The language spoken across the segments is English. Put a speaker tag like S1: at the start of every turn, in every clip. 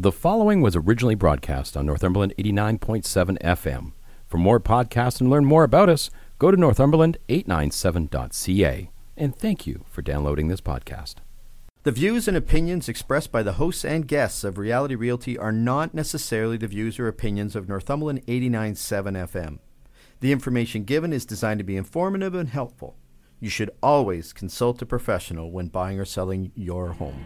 S1: The following was originally broadcast on Northumberland 89.7 FM. For more podcasts and learn more about us, go to northumberland897.ca. And thank you for downloading this podcast.
S2: The views and opinions expressed by the hosts and guests of Reality Realty are not necessarily the views or opinions of Northumberland 89.7 FM. The information given is designed to be informative and helpful. You should always consult a professional when buying or selling your home.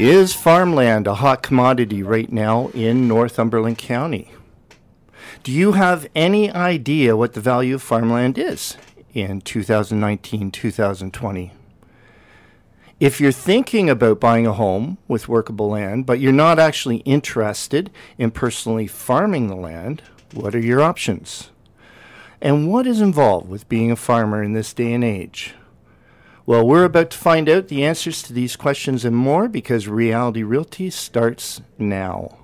S3: Is farmland a hot commodity right now in Northumberland County? Do you have any idea what the value of farmland is in 2019 2020? If you're thinking about buying a home with workable land, but you're not actually interested in personally farming the land, what are your options? And what is involved with being a farmer in this day and age? Well, we're about to find out the answers to these questions and more because Reality Realty starts now.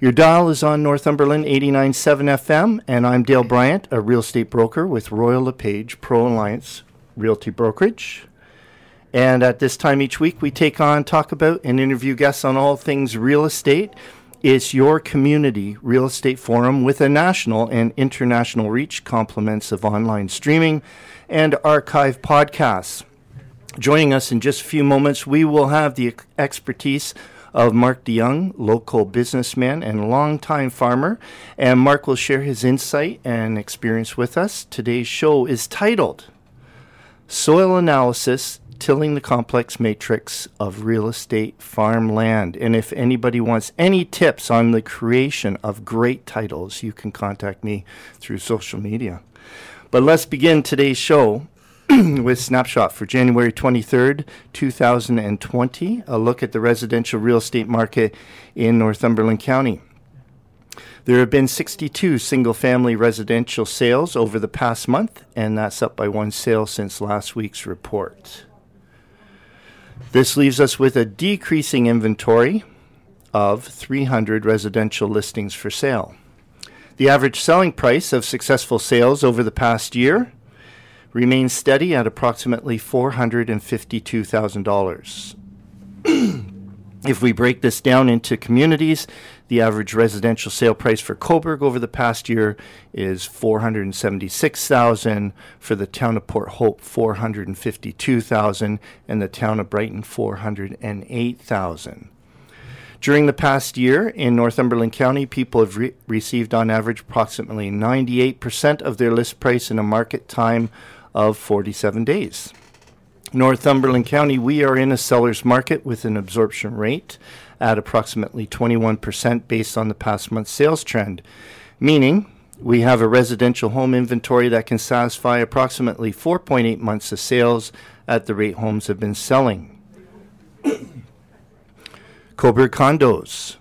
S3: Your dial is on Northumberland 89.7 FM, and I'm Dale Bryant, a real estate broker with Royal LePage Pro Alliance Realty Brokerage. And at this time each week, we take on, talk about, and interview guests on all things real estate. It's your community real estate forum with a national and international reach, complements of online streaming and archive podcasts. Joining us in just a few moments, we will have the expertise of Mark DeYoung, local businessman and longtime farmer. And Mark will share his insight and experience with us. Today's show is titled Soil Analysis Tilling the Complex Matrix of Real Estate Farmland. And if anybody wants any tips on the creation of great titles, you can contact me through social media. But let's begin today's show with Snapshot for January 23rd, 2020, a look at the residential real estate market in Northumberland County. There have been 62 single family residential sales over the past month, and that's up by one sale since last week's report. This leaves us with a decreasing inventory of 300 residential listings for sale. The average selling price of successful sales over the past year remains steady at approximately $452,000. if we break this down into communities, the average residential sale price for Cobourg over the past year is 476,000 for the town of Port Hope 452,000 and the town of Brighton 408,000. During the past year in Northumberland County, people have re- received on average approximately 98% of their list price in a market time of 47 days. Northumberland County, we are in a seller's market with an absorption rate at approximately 21% based on the past month's sales trend, meaning we have a residential home inventory that can satisfy approximately 4.8 months of sales at the rate homes have been selling. Cobourg condos.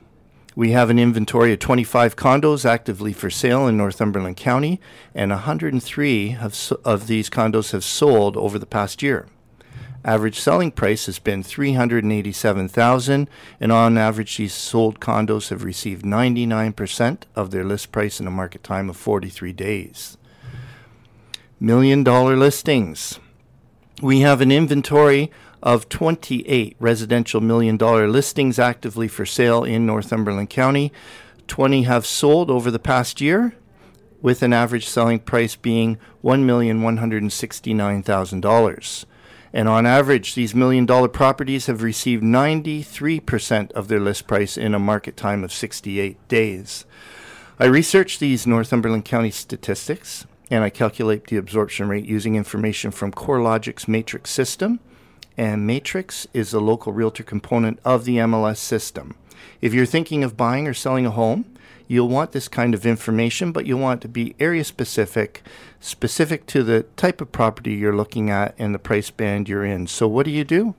S3: We have an inventory of 25 condos actively for sale in Northumberland County, and 103 of, of these condos have sold over the past year. Average selling price has been 387,000 and on average these sold condos have received 99% of their list price in a market time of 43 days. Million dollar listings. We have an inventory of 28 residential million dollar listings actively for sale in Northumberland County. 20 have sold over the past year, with an average selling price being $1,169,000. And on average, these million dollar properties have received 93% of their list price in a market time of 68 days. I researched these Northumberland County statistics and I calculate the absorption rate using information from CoreLogic's matrix system and Matrix is a local realtor component of the MLS system. If you're thinking of buying or selling a home, you'll want this kind of information, but you'll want to be area specific, specific to the type of property you're looking at and the price band you're in. So, what do you do?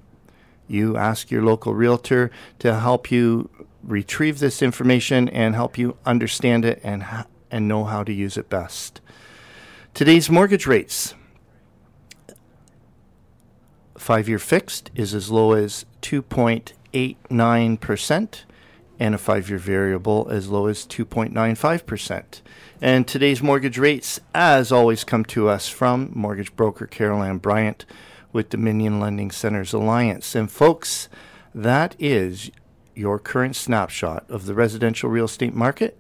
S3: You ask your local realtor to help you retrieve this information and help you understand it and, and know how to use it best. Today's mortgage rates five year fixed is as low as 2.89%, and a five year variable as low as 2.95%. And today's mortgage rates, as always, come to us from mortgage broker Carol Ann Bryant with Dominion Lending Centers Alliance. And folks, that is your current snapshot of the residential real estate market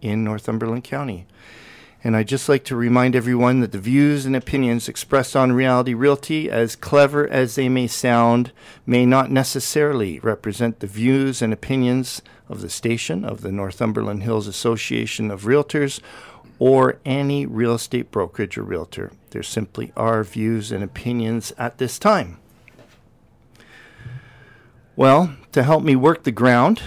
S3: in Northumberland County. And I'd just like to remind everyone that the views and opinions expressed on Reality Realty, as clever as they may sound, may not necessarily represent the views and opinions of the station, of the Northumberland Hills Association of Realtors, or any real estate brokerage or realtor. They're simply are views and opinions at this time. Well, to help me work the ground,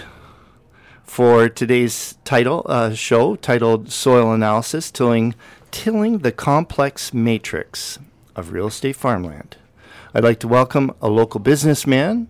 S3: for today's title uh, show titled Soil Analysis Tilling, Tilling the Complex Matrix of Real Estate Farmland. I'd like to welcome a local businessman,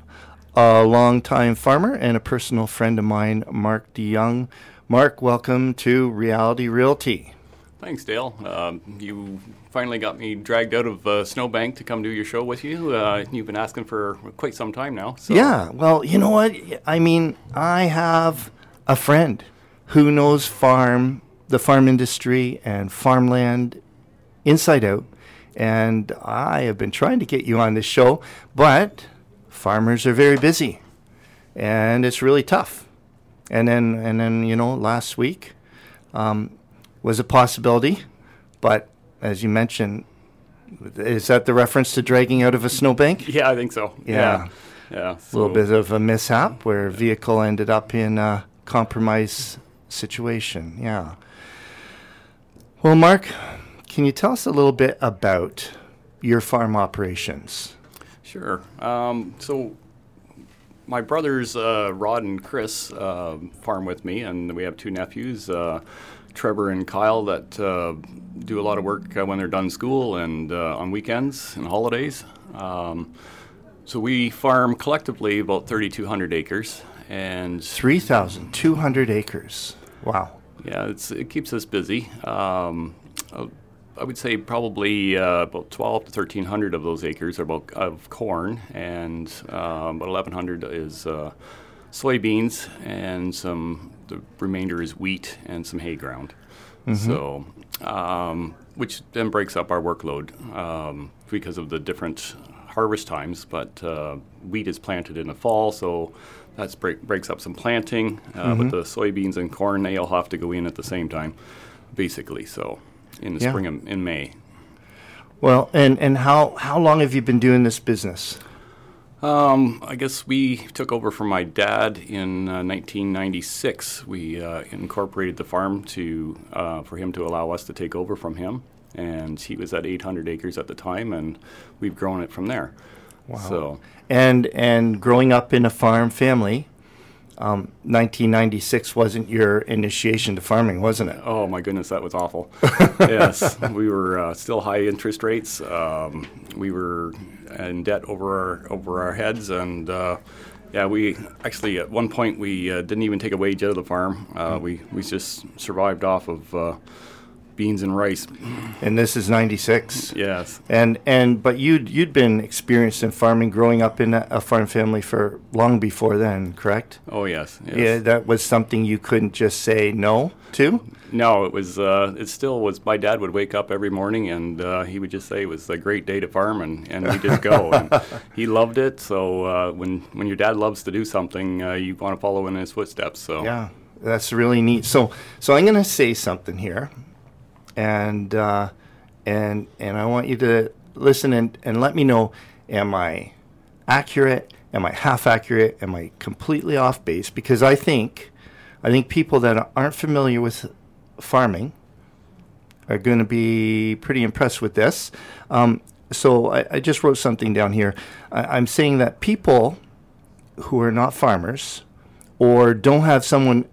S3: a longtime farmer, and a personal friend of mine, Mark DeYoung. Mark, welcome to Reality Realty.
S4: Thanks, Dale. Um, you finally got me dragged out of uh, Snowbank to come do your show with you. Uh, you've been asking for quite some time now.
S3: So. Yeah, well, you know what? I mean, I have a friend who knows farm, the farm industry and farmland inside out. And I have been trying to get you on this show, but farmers are very busy and it's really tough. And then, and then, you know, last week um, was a possibility, but as you mentioned, is that the reference to dragging out of a snowbank?
S4: Yeah, I think so.
S3: Yeah. Yeah. yeah so. A little bit of a mishap where a vehicle ended up in uh, compromise situation. Yeah. Well, Mark, can you tell us a little bit about your farm operations?
S4: Sure. Um, so, my brothers uh, Rod and Chris uh, farm with me, and we have two nephews, uh, Trevor and Kyle, that uh, do a lot of work uh, when they're done school and uh, on weekends and holidays. Um, so we farm collectively about 3,200 acres, and
S3: 3,200 acres. Wow.
S4: Yeah, it keeps us busy. Um, uh, I would say probably uh, about 12 to 1,300 of those acres are about of corn, and um, about 1,100 is uh, soybeans, and some the remainder is wheat and some hay ground. Mm-hmm. So, um, which then breaks up our workload um, because of the different harvest times. But uh, wheat is planted in the fall, so that break, breaks up some planting, uh, mm-hmm. but the soybeans and corn they all have to go in at the same time, basically. So in the yeah. spring and in May.
S3: Well, and and how how long have you been doing this business?
S4: Um, I guess we took over from my dad in uh, 1996. We uh, incorporated the farm to uh, for him to allow us to take over from him, and he was at 800 acres at the time, and we've grown it from there.
S3: Wow. So and and growing up in a farm family, um, 1996 wasn't your initiation to farming, wasn't it?
S4: Oh my goodness, that was awful. yes, we were uh, still high interest rates. Um, we were in debt over our over our heads, and uh, yeah, we actually at one point we uh, didn't even take a wage out of the farm. Uh, mm. We we just survived off of uh, beans and rice.
S3: And this is '96.
S4: Yes.
S3: And and but you'd you'd been experienced in farming, growing up in a, a, farm family for long before then, correct?
S4: Oh yes, yes.
S3: Yeah, that was something you couldn't just say no to.
S4: No, it was. Uh, it still was. My dad would wake up every morning and uh, he would just say it was a great day to farm, and, and we just go. and he loved it. So uh, when when your dad loves to do something, uh, you want to follow in his footsteps. So
S3: yeah, that's really neat. So so I'm going to say something here and uh, and and I want you to listen and, and let me know: Am I accurate? Am I half accurate? Am I completely off base? Because I think I think people that aren't familiar with farming are going to be pretty impressed with this. Um, so I, I, just wrote something down here. I, I'm saying that people who are not farmers or don't have someone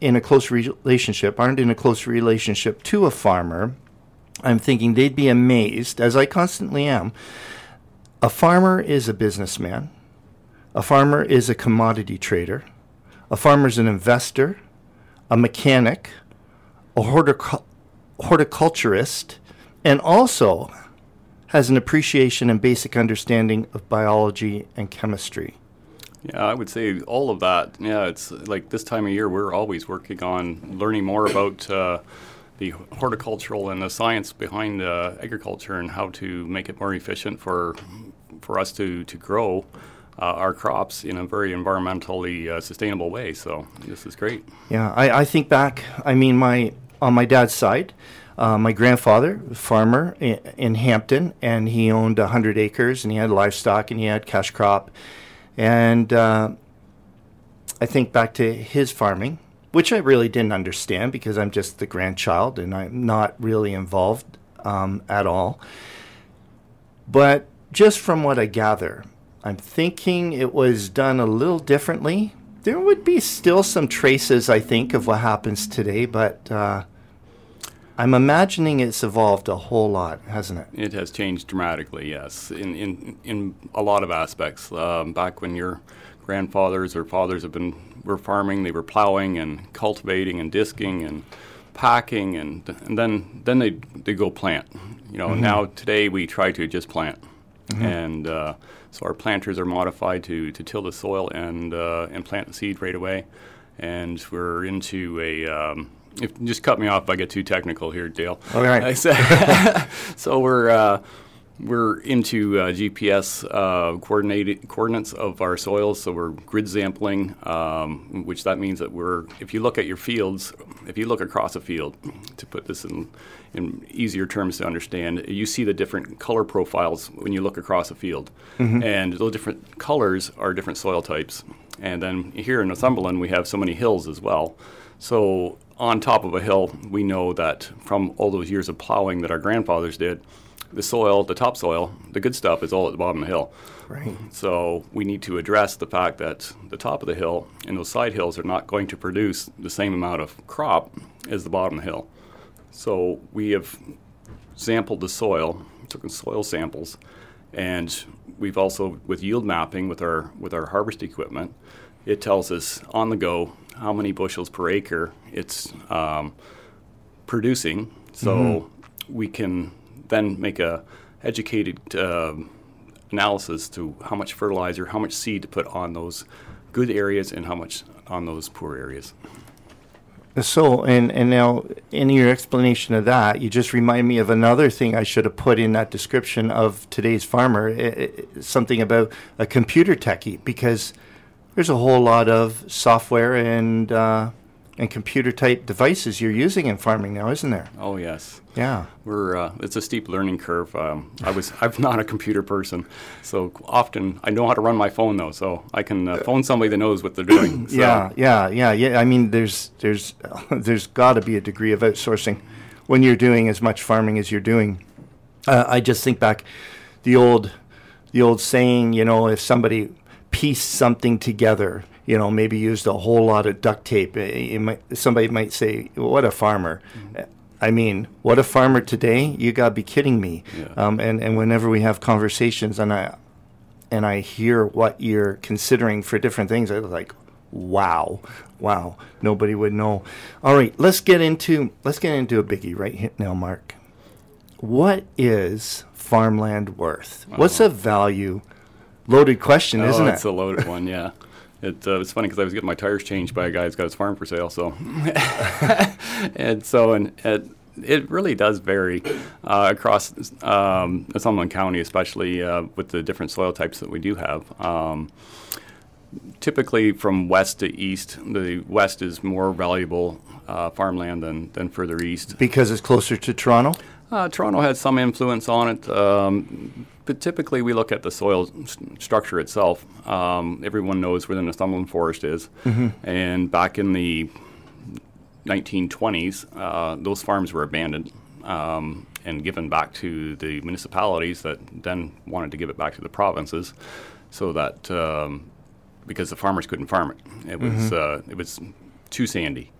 S3: in a close relationship, aren't in a close relationship to a farmer, I'm thinking they'd be amazed, as I constantly am. A farmer is a businessman. A farmer is a commodity trader. A farmer is an investor, a mechanic, a horticul- horticulturist, and also has an appreciation and basic understanding of biology and chemistry.
S4: Yeah, I would say all of that. Yeah, it's like this time of year, we're always working on learning more about uh, the horticultural and the science behind uh, agriculture and how to make it more efficient for for us to to grow uh, our crops in a very environmentally uh, sustainable way. So this is great.
S3: Yeah, I, I think back. I mean, my on my dad's side, uh, my grandfather, farmer in, in, Hampton, and he owned hundred acres, and he had livestock, and he had cash crop, and uh, I think back to his farming, which I really didn't understand because I'm just the grandchild and I'm not really involved um, at all. But just from what I gather, I'm thinking it was done a little differently. There would be still some traces, I think, of what happens today, but uh, I'm imagining it's evolved a whole lot, hasn't it?
S4: It has changed dramatically, yes, in in, in a lot of aspects. Um, back when your grandfathers or fathers have been were farming, they were plowing and cultivating and disking and packing, and, and then then they they go plant. You know, mm-hmm. now today we try to just plant, mm-hmm. and uh, so our planters are modified to to till the soil and uh, and plant the seed right away, and we're into a um, if, just cut me off if I get too technical here, Dale.
S3: All right.
S4: so we're uh, we're into uh, GPS uh, coordinated coordinates of our soils. So we're grid sampling, um, which that means that we're if you look at your fields, if you look across a field, to put this in in easier terms to understand, you see the different color profiles when you look across a field, mm-hmm. and those different colors are different soil types. And then here in Northumberland, we have so many hills as well. So on top of a hill, we know that from all those years of plowing that our grandfathers did, the soil, the topsoil, the good stuff is all at the bottom of the hill.
S3: Right.
S4: So we need to address the fact that the top of the hill and those side hills are not going to produce the same amount of crop as the bottom of the hill. So we have sampled the soil, took soil samples, and we've also with yield mapping with our with our harvest equipment, it tells us on the go how many bushels per acre it's um, producing, so mm-hmm. we can then make a educated uh, analysis to how much fertilizer, how much seed to put on those good areas, and how much on those poor areas.
S3: So, and, and now in your explanation of that, you just remind me of another thing I should have put in that description of today's farmer, it, it, something about a computer techie, because there's a whole lot of software and uh, and computer type devices you're using in farming now, isn't there?
S4: Oh yes.
S3: Yeah.
S4: We're uh, it's a steep learning curve. Um, I was I'm not a computer person, so often I know how to run my phone though, so I can uh, phone somebody that knows what they're doing.
S3: So. Yeah, yeah, yeah, yeah. I mean, there's there's there's got to be a degree of outsourcing when you're doing as much farming as you're doing. Uh, I just think back the old the old saying, you know, if somebody pieced something together. You know, maybe used a whole lot of duct tape. Might, somebody might say, "What a farmer!" Mm-hmm. I mean, what a farmer today! You got to be kidding me. Yeah. Um, and and whenever we have conversations, and I and I hear what you're considering for different things, I was like, wow, wow, nobody would know. All right, let's get into let's get into a biggie right now, Mark. What is farmland worth? What's the value loaded question,
S4: oh,
S3: isn't
S4: it? It's a loaded one, yeah. It, uh, it's funny because I was getting my tires changed by a guy who's got his farm for sale. So, and so and it, it really does vary uh, across um, Northumberland County, especially uh, with the different soil types that we do have. Um, typically, from west to east, the west is more valuable uh, farmland than, than further east
S3: because it's closer to Toronto.
S4: Uh, Toronto has some influence on it. Um, but typically, we look at the soil st- structure itself. Um, everyone knows where the Northumberland Forest is, mm-hmm. and back in the 1920s, uh, those farms were abandoned um, and given back to the municipalities that then wanted to give it back to the provinces, so that um, because the farmers couldn't farm it, it was mm-hmm. uh, it was too sandy.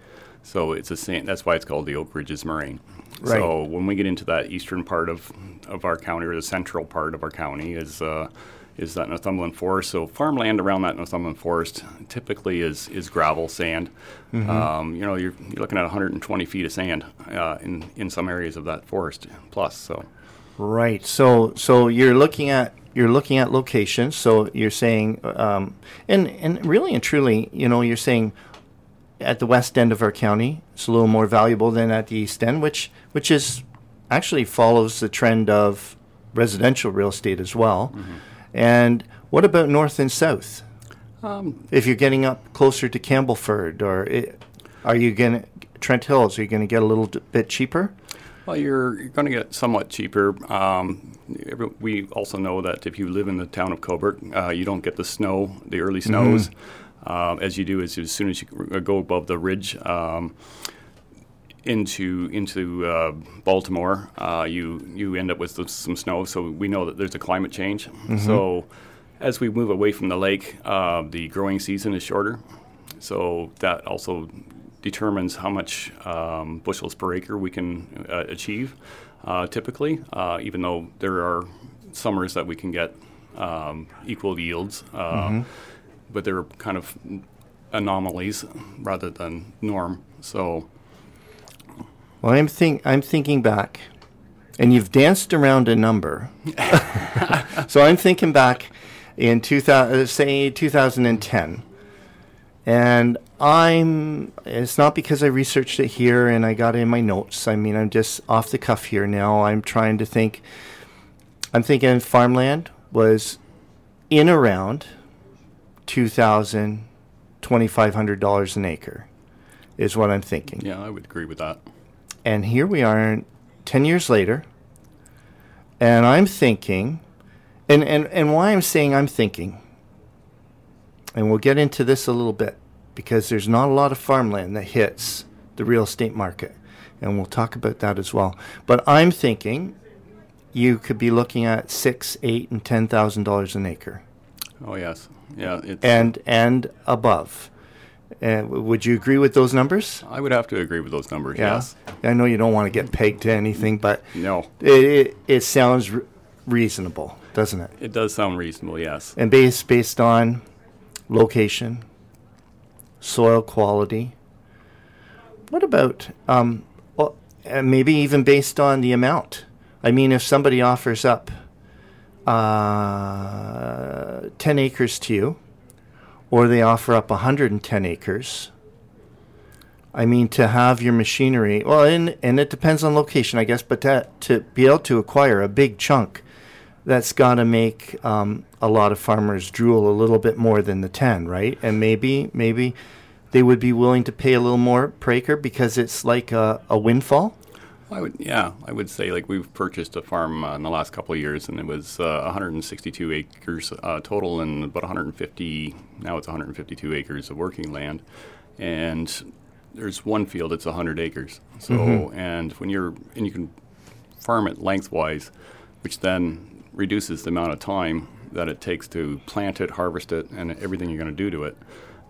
S4: So it's a sand. That's why it's called the Oak Ridges Moraine. Right. So when we get into that eastern part of, of our county or the central part of our county is uh, is that Northumberland Forest. So farmland around that Northumberland Forest typically is is gravel, sand. Mm-hmm. Um, you know, you're, you're looking at 120 feet of sand uh, in in some areas of that forest plus. So.
S3: Right. So so you're looking at you're looking at locations. So you're saying, um, and and really and truly, you know, you're saying at the west end of our county, it's a little more valuable than at the east end, which which is actually follows the trend of residential real estate as well. And what about north and south?
S4: Um,
S3: If you're getting up closer to Campbellford, or i are you going to Trent Hills? Are you going to get a little bit cheaper?
S4: Well, you're, you're going to get somewhat cheaper. Um, every, we also know that if you live in the town of Cobourg, uh, you don't get the snow, the early snows, uh, as you do as, as soon as you go above the ridge um, into into uh, Baltimore. Uh, you you end up with some snow. So we know that there's a climate change. So as we move away from the lake, uh, the growing season is shorter. So that also determines how much um, bushels per acre we can uh, achieve uh, typically, uh, even though there are summers that we can get um, equal yields. Uh, But they're kind of anomalies rather than norm. So,
S3: Well, I'm think I'm thinking back, and you've danced around a number. so I'm thinking back in 2000, uh, say 2010, and I'm. It's not because I researched it here and I got it in my notes. I mean, I'm just off the cuff here now. I'm trying to think. I'm thinking farmland was in around 2,000, 2,500 dollars an acre, is what I'm thinking.
S4: yeah, I would agree with that.
S3: And here we are 10 years later. And I'm thinking, and, and, and why I'm saying I'm thinking, and we'll get into this a little bit, because there's not a lot of farmland that hits the real estate market. And we'll talk about that as well. But I'm thinking you could be looking at six, eight, and ten thousand dollars an acre,
S4: Oh, yes. Yeah, it's,
S3: and and above. Uh, would you agree with those numbers?
S4: I would have to agree with those numbers, yes.
S3: I know you don't want to get pegged to anything, but
S4: No,
S3: it, it, it sounds re- reasonable, doesn't it?
S4: it does sound reasonable, yes.
S3: And based based on location, soil quality. What about um, well, maybe even based on the amount? I mean, if somebody offers up uh, ten acres to you, or they offer up 110 acres. I mean, to have your machinery, well, and, and it depends on location, I guess, but that, to be able to acquire a big chunk, that's got to make um, a lot of farmers drool a little bit more than the 10, right? And maybe, maybe they would be willing to pay a little more per acre because it's like a, a windfall.
S4: I would, yeah, I would say like we've purchased a farm uh, in the last couple of years, and it was uh, 162 acres uh, total, and about 150 now it's 152 acres of working land, and there's one field that's 100 acres. So, mm-hmm. and when you're and you can farm it lengthwise, which then reduces the amount of time that it takes to plant it, harvest it, and everything you're going to do to it,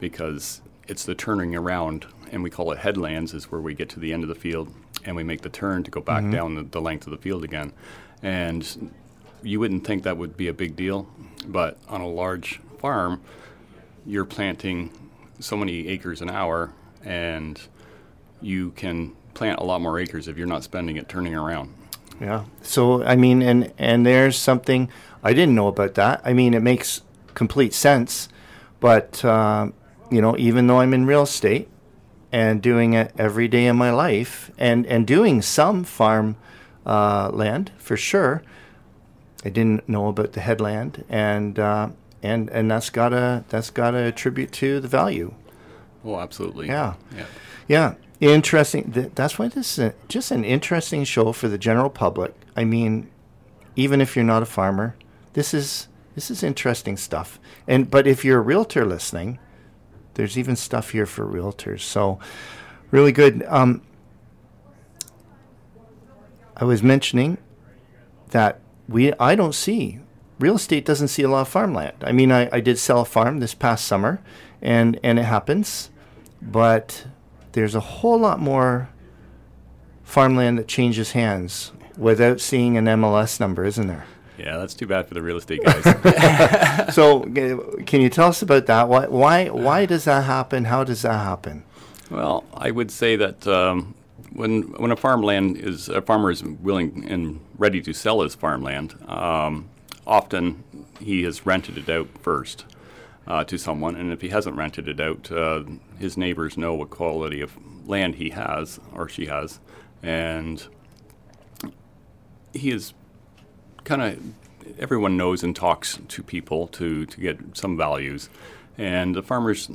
S4: because it's the turning around, and we call it headlands, is where we get to the end of the field and we make the turn to go back mm-hmm. down the, the length of the field again. And you wouldn't think that would be a big deal, but on a large farm, you're planting so many acres an hour, and you can plant a lot more acres if you're not spending it turning around.
S3: Yeah. So I mean, and and there's something I didn't know about that. I mean, it makes complete sense, but uh, you know, even though I'm in real estate and doing it every day in my life, and and doing some farm uh, land for sure, I didn't know about the headland, and uh, and and that's gotta that's gotta attribute to the value.
S4: Oh, absolutely.
S3: Yeah.
S4: Yeah.
S3: Yeah, interesting. Th- that's why this is a, just an interesting show for the general public. I mean, even if you're not a farmer, this is this is interesting stuff. And but if you're a realtor listening, there's even stuff here for realtors. So, really good. Um, I was mentioning that we I don't see real estate doesn't see a lot of farmland. I mean, I, I did sell a farm this past summer, and and it happens, but there's a whole lot more farmland that changes hands without seeing an MLS number, isn't there?
S4: Yeah, that's too bad for the real estate guys.
S3: so, can you tell us about that? Why why why does that happen? How does that happen?
S4: Well, I would say that um, when when a farmland is a farmer is willing and ready to sell his farmland, um, often he has rented it out first uh, to someone, and if he hasn't rented it out, uh, his neighbors know what quality of land he has or she has, and he is kind of everyone knows and talks to people to to get some values, and the farmers,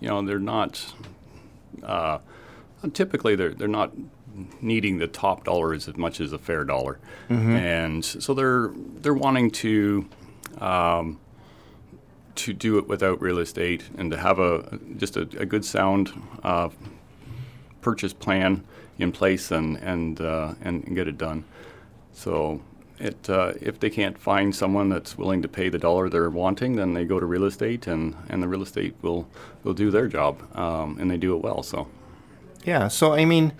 S4: you know, they're not. Uh, typically, they're they're not needing the top dollar as much as a fair dollar, and so they're they're wanting to. Um, to do it without real estate and to have a just a, a good sound uh, purchase plan in place and and, uh, and and get it done. So it uh, if they can't find someone that's willing to pay the dollar they're wanting, then they go to real estate and, and the real estate will will do their job um, and they do it well. So
S3: Yeah, so I mean,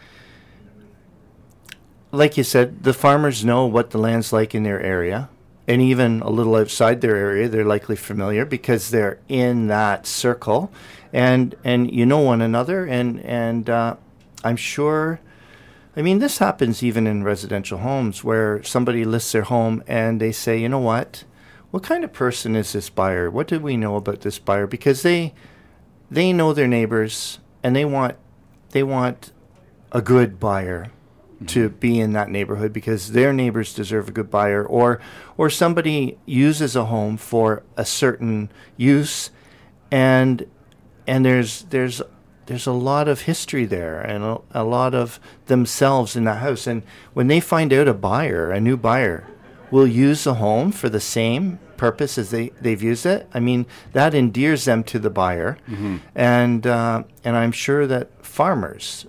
S3: like you said, the farmers know what the land's like in their area, and even a little outside their area, they're likely familiar because they're in that circle, and and you know one another, and and uh, I'm sure. I mean, this happens even in residential homes where somebody lists their home and they say, you know what, what kind of person is this buyer? What do we know about this buyer? Because they they know their neighbors and they want they want a good buyer to be in that neighborhood because their neighbors deserve a good buyer or or somebody uses a home for a certain use and and there's there's there's a lot of history there and a, a lot of themselves in that house. And when they find out a buyer a new buyer will use the home for the same purpose as they, they've used it i mean that endears them to the buyer. And uh, and i'm sure that farmers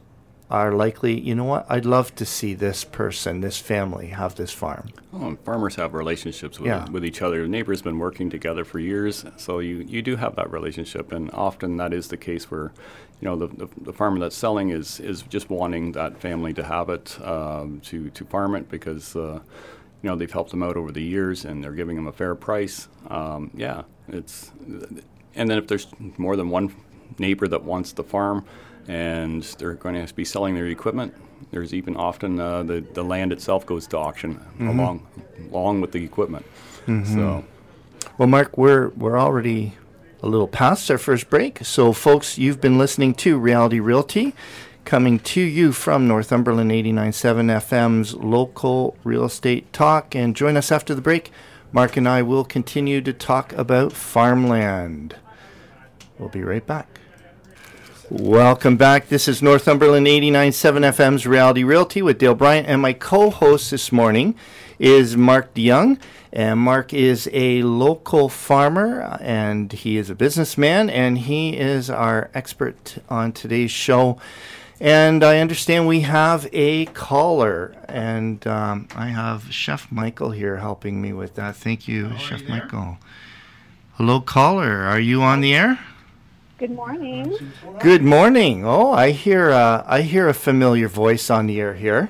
S3: are likely you know what i'd love to see this person this family have this farm
S4: Oh, and farmers have relationships with,
S3: Yeah.
S4: with each other. Neighbors been working together for years, so you, you do have that relationship, and often that is the case where, you know, the, the, the farmer that's selling is, is just wanting that family to have it, um, to, to farm it because, uh, you know, they've helped them out over the years and they're giving them a fair price. Um, yeah, it's, and then if there's more than one neighbor that wants the farm and they're going to be selling their equipment, there's even often uh, the, the land itself goes to auction along along with the equipment. So
S3: Well, Mark, we're we're already a little past our first break. So, folks, you've been listening to Reality Realty, coming to you from Northumberland 89.7 FM's local real estate talk. And join us after the break. Mark and I will continue to talk about farmland. We'll be right back. Welcome back. This is Northumberland 89.7 FM's Reality Realty with Dale Bryant, and my co-host this morning is Mark DeYoung. And Mark is a local farmer, uh, and he is a businessman, and he is our expert on today's show. And I understand we have a caller, and um, I have Chef Michael here helping me with that. Thank you, Chef Michael. Hello, caller. Are you on the air?
S5: Good morning.
S3: Good morning. Oh, I hear uh, I hear a familiar voice on the air here.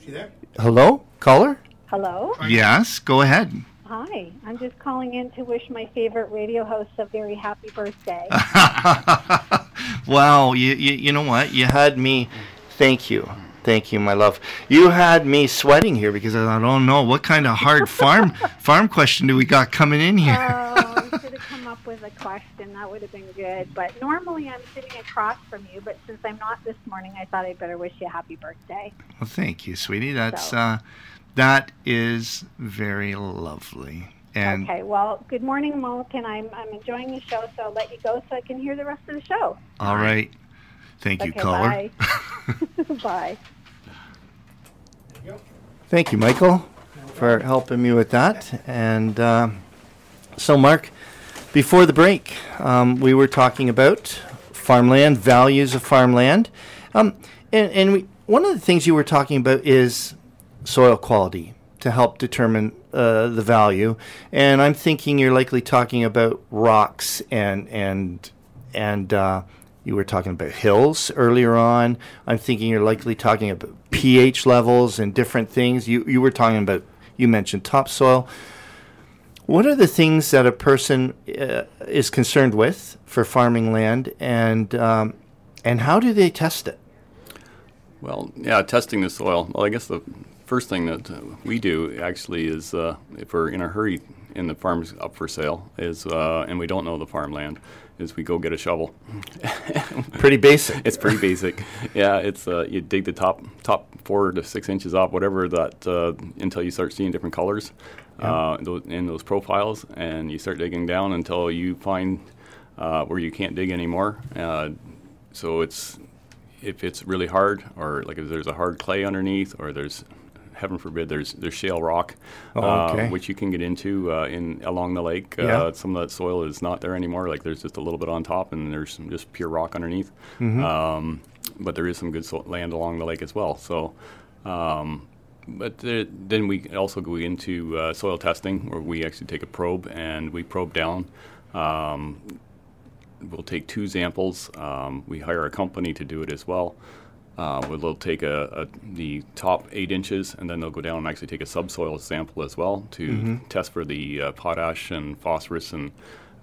S3: She there? Hello, caller.
S5: Hello.
S3: Yes, go ahead.
S5: Hi. I'm just calling in to wish my favorite radio host a very happy birthday.
S3: wow, you, you you know what? You had me. Thank you. Thank you, my love. You had me sweating here because I thought, oh no, what kind of hard farm farm question do we got coming in here?
S5: oh, I should have come up with a question. That would have been good. But normally I'm sitting across from you, but since I'm not this morning, I thought I'd better wish you a happy birthday.
S3: Well, thank you, sweetie. That's
S5: So-
S3: uh, that is very lovely. And
S5: okay. Well, good morning, Mark, and I'm I'm enjoying the show, so I'll let you go so I can hear the rest of the show.
S3: all right, thank you,
S5: okay.
S3: caller.
S5: Bye. bye.
S3: Thank you, Michael, for helping me with that. And uh, so, Mark, before the break, um, we were talking about farmland, values of farmland. Um, and and we, one of the things you were talking about is soil quality to help determine uh, the value. And I'm thinking you're likely talking about rocks and, and, and, uh, you were talking about hills earlier on. I'm thinking you're likely talking about pH levels and different things. You you were talking about you mentioned topsoil. What are the things that a person uh, is concerned with for farming land, and um, and how do they test it?
S4: Well, yeah, testing the soil. Well, I guess the first thing that uh, we do actually is uh, if we're in a hurry and the farm's up for sale is uh, and we don't know the farmland is we go get a shovel.
S3: Pretty basic.
S4: it's pretty basic. Yeah, it's uh, you dig the top top four to six inches off, whatever that, uh, until you start seeing different colors uh, in, those, in those profiles, and you start digging down until you find uh, where you can't dig anymore. Uh, so it's if it's really hard, or like if there's a hard clay underneath, or there's heaven forbid there's there's shale rock,
S3: Oh,
S4: uh, which you can get into uh, in along the lake.
S3: Yeah.
S4: Uh, some of that soil is not there anymore. Like there's just a little bit on top, and there's some just pure rock underneath.
S3: Mm-hmm.
S4: Um, but there is some good so- land along the lake as well. So. Um, but there, then we also go into uh, soil testing, where we actually take a probe and we probe down. Um, we'll take two samples. Um, we hire a company to do it as well. Uh, where they'll take a, a, the top eight inches, and then they'll go down and actually take a subsoil sample as well to test for the uh, potash and phosphorus and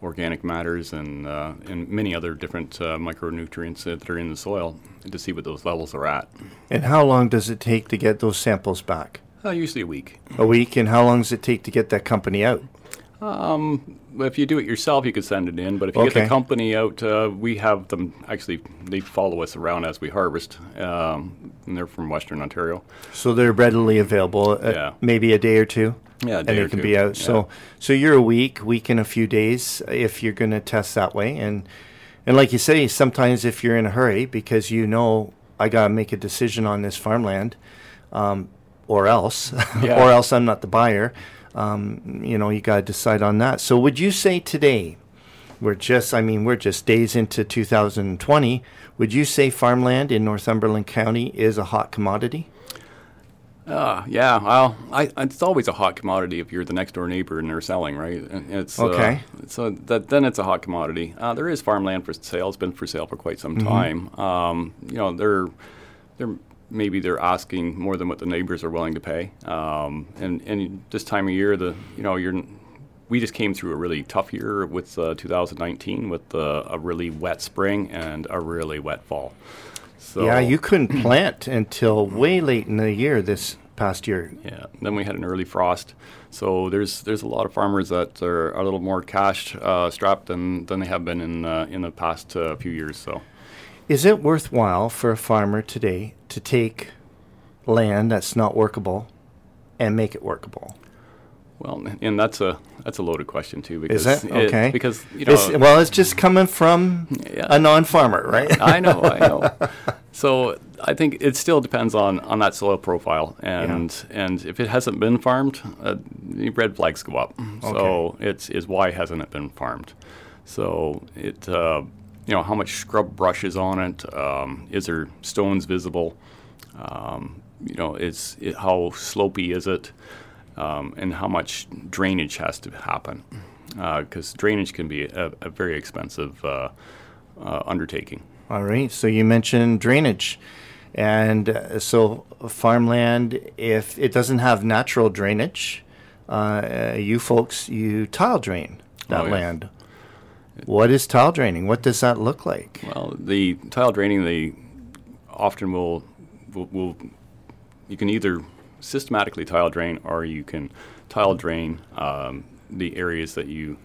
S4: organic matters and uh, and many other different uh, micronutrients that are in the soil to see what those levels are at.
S3: And how long does it take to get those samples back?
S4: Uh, usually a week.
S3: A week. And how long does it take to get that company out?
S4: Well, if you do it yourself, you could send it in. But if you get the company out, uh, we have them actually. They follow us around as we harvest, um, and they're from Western Ontario.
S3: So they're readily available. uh,
S4: Yeah.
S3: Maybe a day or two.
S4: Yeah, a
S3: and they can
S4: two.
S3: be out.
S4: Yeah.
S3: So, so you're a week, week and a few days if you're going to test that way. And and like you say, sometimes if you're in a hurry because you know I got to make a decision on this farmland, um, or else,
S4: Yeah.
S3: or else I'm not the buyer. Um, you know, you got to decide on that. So, would you say today? We're just, I mean, we're just days into 2020. Would you say farmland in Northumberland County is a hot commodity?
S4: Uh, yeah, well, I, it's always a hot commodity if you're the next door neighbor and they're selling, right? It's
S3: Okay.
S4: Uh, so that then it's a hot commodity. Uh, there is farmland for sale. It's been for sale for quite some time. Um, you know, they're they're maybe they're asking more than what the neighbors are willing to pay. Um, and and this time of year, the you know you're we just came through a really tough year with uh, 2019 with uh, a really wet spring and a really wet fall. So
S3: Yeah, you couldn't plant until way late in the year this past year.
S4: Yeah. Then we had an early frost, so there's there's a lot of farmers that are a little more cash uh, strapped than, than they have been in uh, in the past uh, few years. So
S3: Is it worthwhile for a farmer today to take land that's not workable and make it workable?
S4: well, and that's a that's a loaded question too. Because
S3: Is it okay?
S4: because you know,
S3: It's- well, it's just coming from
S4: Yeah.
S3: a non-farmer, right?
S4: I know, I know. So I think it still depends on, on that soil profile, and and if it hasn't been farmed, uh, the red flags go up. Okay. So it's is why hasn't it been farmed? So it uh, you know how much scrub brush is on it? Um, is there stones visible? Um, you know, is it, how slopy is it? Um, and how much drainage has to happen? Because drainage can be a, a very expensive uh, uh, undertaking.
S3: All right. So you mentioned drainage, and uh, so farmland, if it doesn't have natural drainage, uh, you folks you tile drain that
S4: Oh, yeah.
S3: land. What is tile draining? What does that look like?
S4: Well, the tile draining, they often will, will, will you can either systematically tile drain or you can tile drain um, the areas that you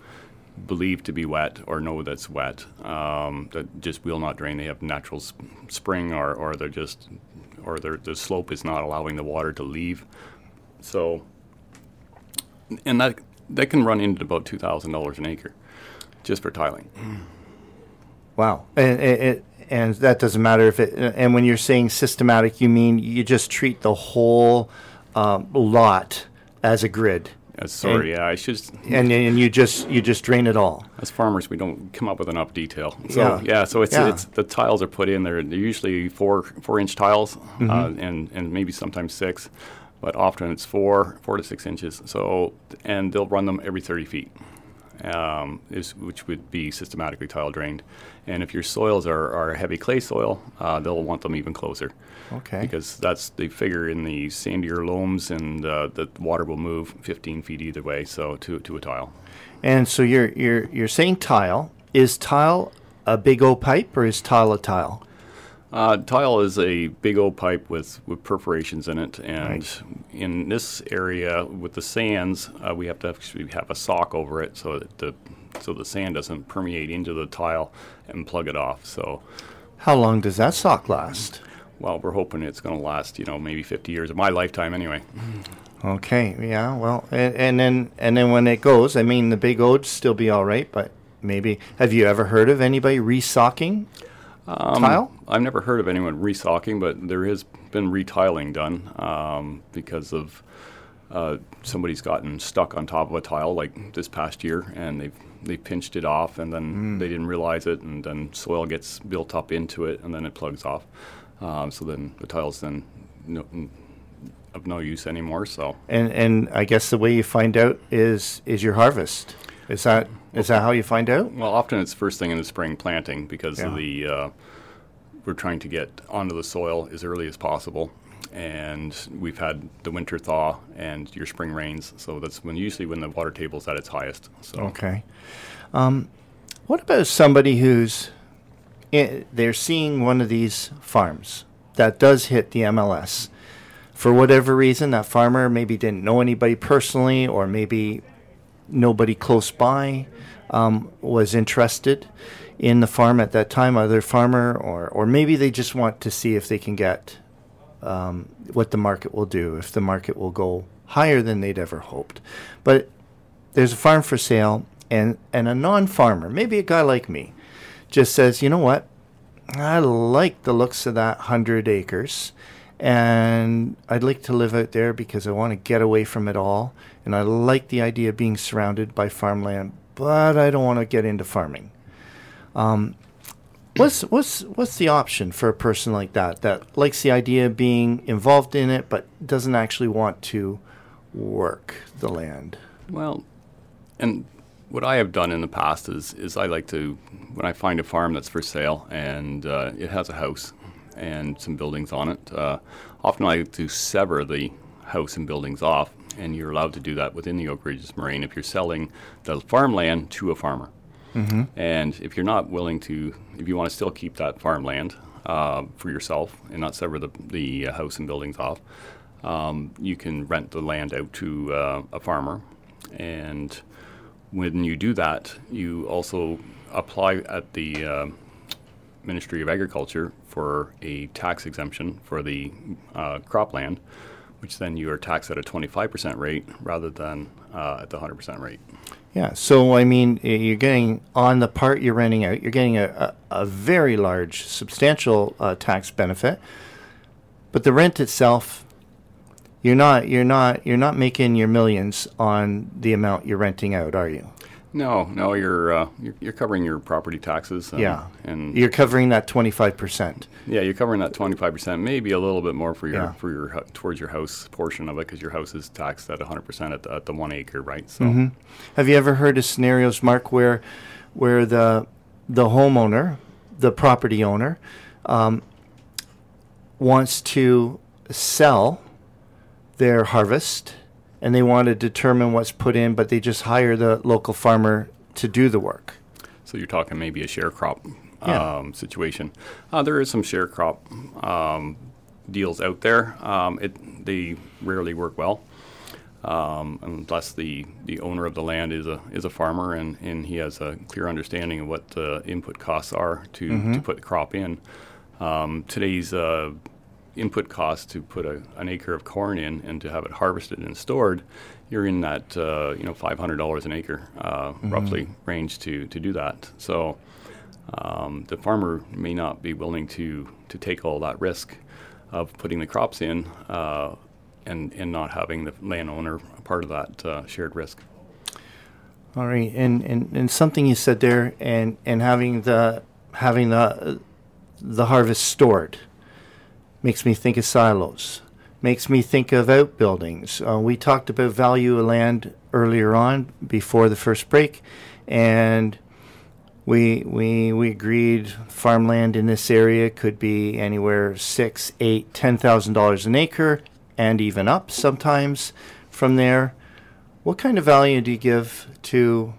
S4: believe to be wet or know that's wet um, that just will not drain. They have natural sp- spring or, or they're just or their the slope is not allowing the water to leave. So, and that that can run into about two thousand dollars an acre just for tiling.
S3: Wow. And, and, and that doesn't matter if it, and when you're saying systematic, you mean you just treat the whole um, lot as a grid.
S4: Uh, sorry,
S3: And-
S4: yeah, I should.
S3: And, and you just you just drain it all.
S4: As farmers, we don't come up with enough detail. So
S3: Yeah.
S4: yeah, so it's,
S3: Yeah.
S4: it's the tiles are put in there. They're usually four four inch tiles,
S3: Mm-hmm.
S4: uh, and and maybe sometimes six, but often it's four four to six inches. So and they'll run them every thirty feet, um, is which would be systematically tile drained. And if your soils are, are heavy clay soil, uh, they'll want them even closer.
S3: Okay.
S4: Because that's they figure in the sandier loams, and uh, the water will move 15 feet either way, so to to a tile.
S3: And so you're you're you're saying tile is tile a big O pipe or is tile a tile?
S4: Uh, tile is a big old pipe with, with perforations in it, and in this area with the sands, uh, we have to actually have a sock over it so that the so the sand doesn't permeate into the tile and plug it off. So,
S3: How long does that sock last?
S4: well, we're hoping it's going to last, you know, maybe 50 years of my lifetime anyway.
S3: Okay, yeah, well, and, and then and then when it goes, I mean, the big O'd still be all right, but maybe have you ever heard of anybody resocking tile?
S4: I've never heard of anyone resocking, but there has been retiling done um, because of uh, somebody's gotten stuck on top of a tile like this past year, and they've they pinched it off, and then they didn't realize it, and then soil gets built up into it, and then it plugs off. Um, so then the tile's then no, of no use anymore. So
S3: And and I guess the way you find out is is your harvest. Is that is that how you find out?
S4: Well, often it's first thing in the spring planting because of
S3: Yeah.
S4: the uh, we're trying to get onto the soil as early as possible, and we've had the winter thaw and your spring rains, so that's when usually when the water table is at its highest. So
S3: Okay. Um, what about somebody who's i they're seeing one of these farms that does hit the MLS for whatever reason? That farmer maybe didn't know anybody personally, or maybe nobody close by um, was interested in the farm at that time, either farmer or or maybe they just want to see if they can get um, what the market will do, if the market will go higher than they'd ever hoped. But there's a farm for sale, and, and a non farmer, maybe a guy like me, just says, you know what? I like the looks of that 100 acres, and I'd like to live out there because I want to get away from it all, and I like the idea of being surrounded by farmland, but I don't want to get into farming. Um, what's what's what's the option for a person like that that likes the idea of being involved in it but doesn't actually want to work the land?
S4: Well, and what I have done in the past is is I like to when I find a farm that's for sale and uh, it has a house and some buildings on it. Uh, often I like to sever the house and buildings off, and you're allowed to do that within the Oak Ridges Moraine if you're selling the farmland to a farmer. And if you're not willing to, if you want to still keep that farmland uh, for yourself and not sever the, the uh, house and buildings off, um, you can rent the land out to uh, a farmer. And when you do that, you also apply at the uh, Ministry of Agriculture for a tax exemption for the uh, cropland, which then you are taxed at a 25% rate rather than uh, at the 100% rate.
S3: Yeah. So I mean, you're getting on the part you're renting out, you're getting a, a, a very large, substantial uh, tax benefit, but the rent itself, you're not you're not you're not making your millions on the amount you're renting out, are you?
S4: No, no, you're uh, you're, you're covering your property taxes. And,
S3: yeah.
S4: and
S3: you're covering that twenty five percent.
S4: yeah, you're covering that 25 percent, maybe a little bit more for your
S3: Yeah.
S4: for your towards your house portion of it because your house is taxed at 100 percent at the, at the one acre, right? So
S3: Mm-hmm. Have you ever heard of scenarios, Mark, where where the the homeowner, the property owner, um, wants to sell their harvest and they want to determine what's put in, but they just hire the local farmer to do the work.
S4: So you're talking maybe a share crop
S3: Yeah.
S4: um, situation. Uh, there is some share crop um, deals out there. Um, it they rarely work well um, unless the, the owner of the land is a is a farmer and, and he has a clear understanding of what the input costs are to, to put the crop in. Um, today's uh, input cost to put a, an acre of corn in and to have it harvested and stored, you're in that uh, you know five hundred dollars an acre uh, roughly range to to do that. So um, the farmer may not be willing to to take all that risk of putting the crops in uh, and and not having the landowner a part of that uh, shared risk.
S3: All right, and, and, and something you said there, and, and having the having the the harvest stored makes me think of silos. Makes me think of outbuildings. Uh, we talked about value of land earlier on before the first break, and we we we agreed farmland in this area could be anywhere six, eight, ten thousand dollars an acre, and even up sometimes from there. What kind of value do you give to